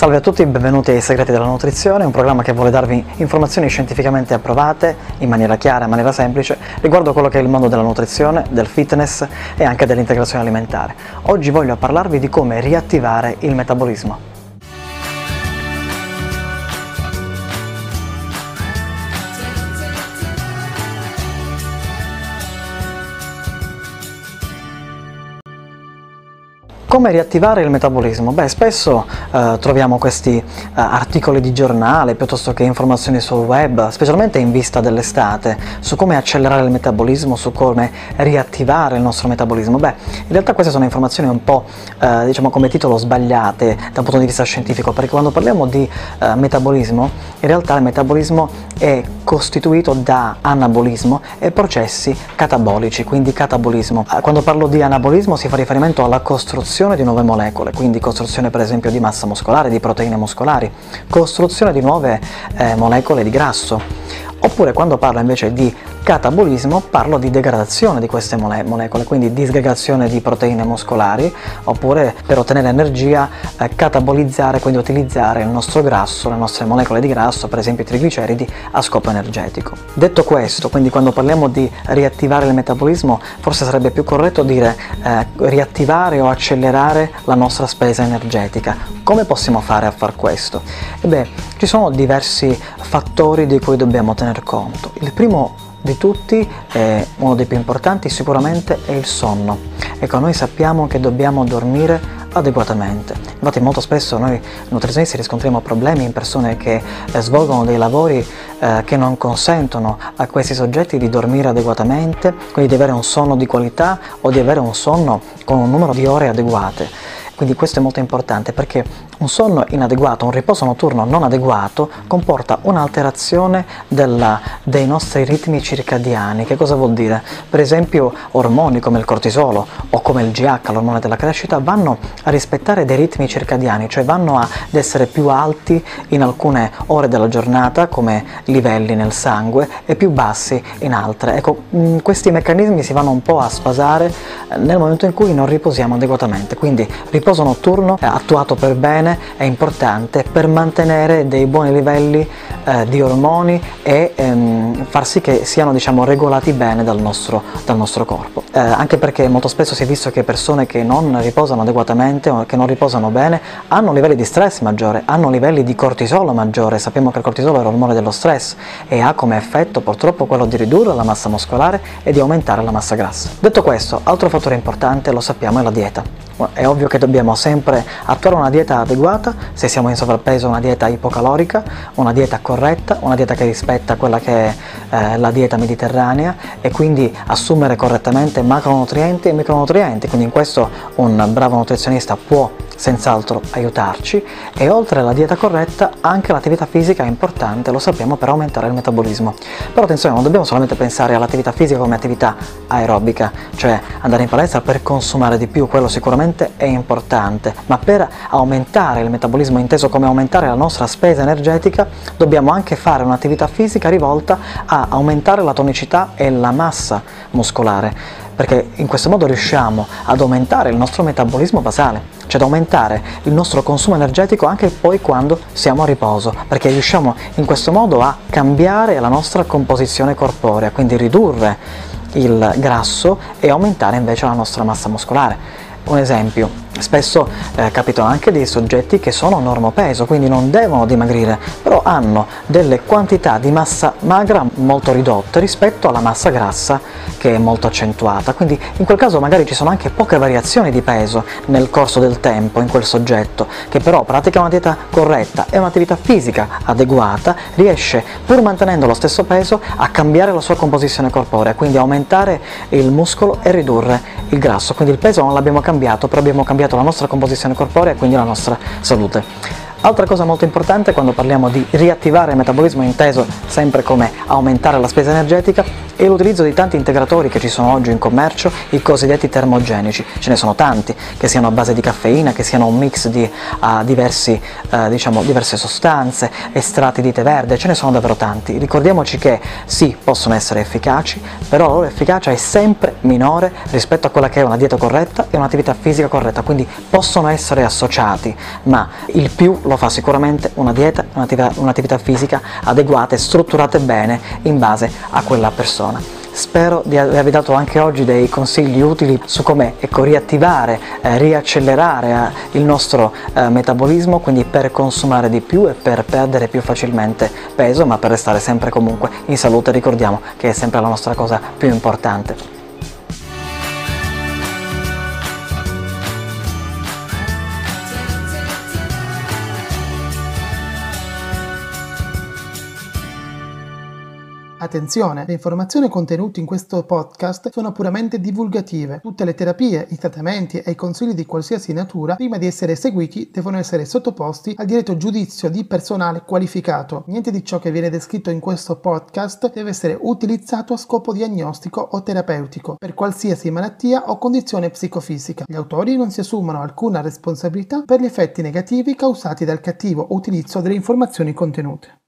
Salve a tutti, benvenuti ai Segreti della Nutrizione, un programma che vuole darvi informazioni scientificamente approvate in maniera chiara, in maniera semplice, riguardo quello che è il mondo della nutrizione, del fitness e anche dell'integrazione alimentare. Oggi voglio parlarvi di come riattivare il metabolismo. Come riattivare il metabolismo? Beh, spesso eh, troviamo questi eh, articoli di giornale piuttosto che informazioni sul web, specialmente in vista dell'estate, su come accelerare il metabolismo, su come riattivare il nostro metabolismo. Beh, in realtà queste sono informazioni un po', eh, diciamo come titolo, sbagliate dal punto di vista scientifico, perché quando parliamo di eh, metabolismo, in realtà il metabolismo è costituito da anabolismo e processi catabolici, quindi catabolismo. Eh, quando parlo di anabolismo si fa riferimento alla costruzione costruzione di nuove molecole, quindi costruzione per esempio di massa muscolare, di proteine muscolari, costruzione di nuove eh, molecole di grasso. Oppure quando parlo invece di catabolismo parlo di degradazione di queste mole molecole, quindi disgregazione di proteine muscolari, oppure per ottenere energia eh, catabolizzare, quindi utilizzare il nostro grasso, le nostre molecole di grasso, per esempio i trigliceridi, a scopo energetico. Detto questo, quindi quando parliamo di riattivare il metabolismo, forse sarebbe più corretto dire eh, riattivare o accelerare la nostra spesa energetica. Come possiamo fare a far questo? E beh, ci sono diversi fattori di cui dobbiamo tener conto. Il primo di tutti, eh, uno dei più importanti sicuramente è il sonno. Ecco, noi sappiamo che dobbiamo dormire adeguatamente. Infatti molto spesso noi nutrizionisti riscontriamo problemi in persone che eh, svolgono dei lavori eh, che non consentono a questi soggetti di dormire adeguatamente, quindi di avere un sonno di qualità o di avere un sonno con un numero di ore adeguate. Quindi questo è molto importante perché un sonno inadeguato, un riposo notturno non adeguato comporta un'alterazione dei nostri ritmi circadiani. Che cosa vuol dire? Per esempio ormoni come il cortisolo o come il GH, l'ormone della crescita, vanno a rispettare dei ritmi circadiani, cioè vanno ad essere più alti in alcune ore della giornata come livelli nel sangue e più bassi in altre. Ecco, mm, questi meccanismi si vanno un po' a sfasare nel momento in cui non riposiamo adeguatamente. Quindi riposo notturno eh, attuato per bene è importante per mantenere dei buoni livelli eh, di ormoni e ehm, far sì che siano diciamo, regolati bene dal nostro, dal nostro corpo. Eh, anche perché molto spesso si è visto che persone che non riposano adeguatamente o che non riposano bene hanno livelli di stress maggiore, hanno livelli di cortisolo maggiore, sappiamo che il cortisolo è l'ormone dello stress e ha come effetto purtroppo quello di ridurre la massa muscolare e di aumentare la massa grassa. Detto questo, altro fattore importante lo sappiamo è la dieta. È ovvio che dobbiamo sempre attuare una dieta adeguata, se siamo in sovrappeso una dieta ipocalorica, una dieta corretta, una dieta che rispetta quella che è eh, la dieta mediterranea e quindi assumere correttamente macronutrienti e micronutrienti, quindi in questo un bravo nutrizionista può senz'altro aiutarci e oltre alla dieta corretta anche l'attività fisica è importante, lo sappiamo, per aumentare il metabolismo. Però attenzione, non dobbiamo solamente pensare all'attività fisica come attività aerobica, cioè andare in palestra per consumare di più, quello sicuramente è importante, ma per aumentare il metabolismo, inteso come aumentare la nostra spesa energetica, dobbiamo anche fare un'attività fisica rivolta a aumentare la tonicità e la massa muscolare perché in questo modo riusciamo ad aumentare il nostro metabolismo basale, cioè ad aumentare il nostro consumo energetico anche poi quando siamo a riposo, perché riusciamo in questo modo a cambiare la nostra composizione corporea, quindi ridurre il grasso e aumentare invece la nostra massa muscolare. Un esempio, Spesso eh, capitano anche dei soggetti che sono normopeso, quindi non devono dimagrire, però hanno delle quantità di massa magra molto ridotte rispetto alla massa grassa che è molto accentuata, quindi in quel caso magari ci sono anche poche variazioni di peso nel corso del tempo in quel soggetto, che però pratica una dieta corretta e un'attività fisica adeguata, riesce, pur mantenendo lo stesso peso, a cambiare la sua composizione corporea, quindi aumentare il muscolo e ridurre il grasso, quindi il peso non l'abbiamo cambiato, però abbiamo cambiato cambiato la nostra composizione corporea e quindi la nostra salute. Altra cosa molto importante quando parliamo di riattivare il metabolismo inteso sempre come aumentare la spesa energetica e l'utilizzo di tanti integratori che ci sono oggi in commercio, i cosiddetti termogenici. Ce ne sono tanti, che siano a base di caffeina, che siano un mix di uh, diversi, uh, diciamo, diverse sostanze, estratti di tè verde, ce ne sono davvero tanti. Ricordiamoci che sì, possono essere efficaci, però la loro efficacia è sempre minore rispetto a quella che è una dieta corretta e un'attività fisica corretta, quindi possono essere associati, ma il più lo fa sicuramente una dieta, un'attività, un'attività fisica adeguate, strutturate bene in base a quella persona. Spero di avervi dato anche oggi dei consigli utili su come ecco, riattivare, eh, riaccelerare eh, il nostro eh, metabolismo, quindi per consumare di più e per perdere più facilmente peso, ma per restare sempre comunque in salute, ricordiamo che è sempre la nostra cosa più importante. Attenzione, le informazioni contenute in questo podcast sono puramente divulgative. Tutte le terapie, i trattamenti e i consigli di qualsiasi natura, prima di essere eseguiti, devono essere sottoposti al diretto giudizio di personale qualificato. Niente di ciò che viene descritto in questo podcast deve essere utilizzato a scopo diagnostico o terapeutico per qualsiasi malattia o condizione psicofisica. Gli autori non si assumono alcuna responsabilità per gli effetti negativi causati dal cattivo utilizzo delle informazioni contenute.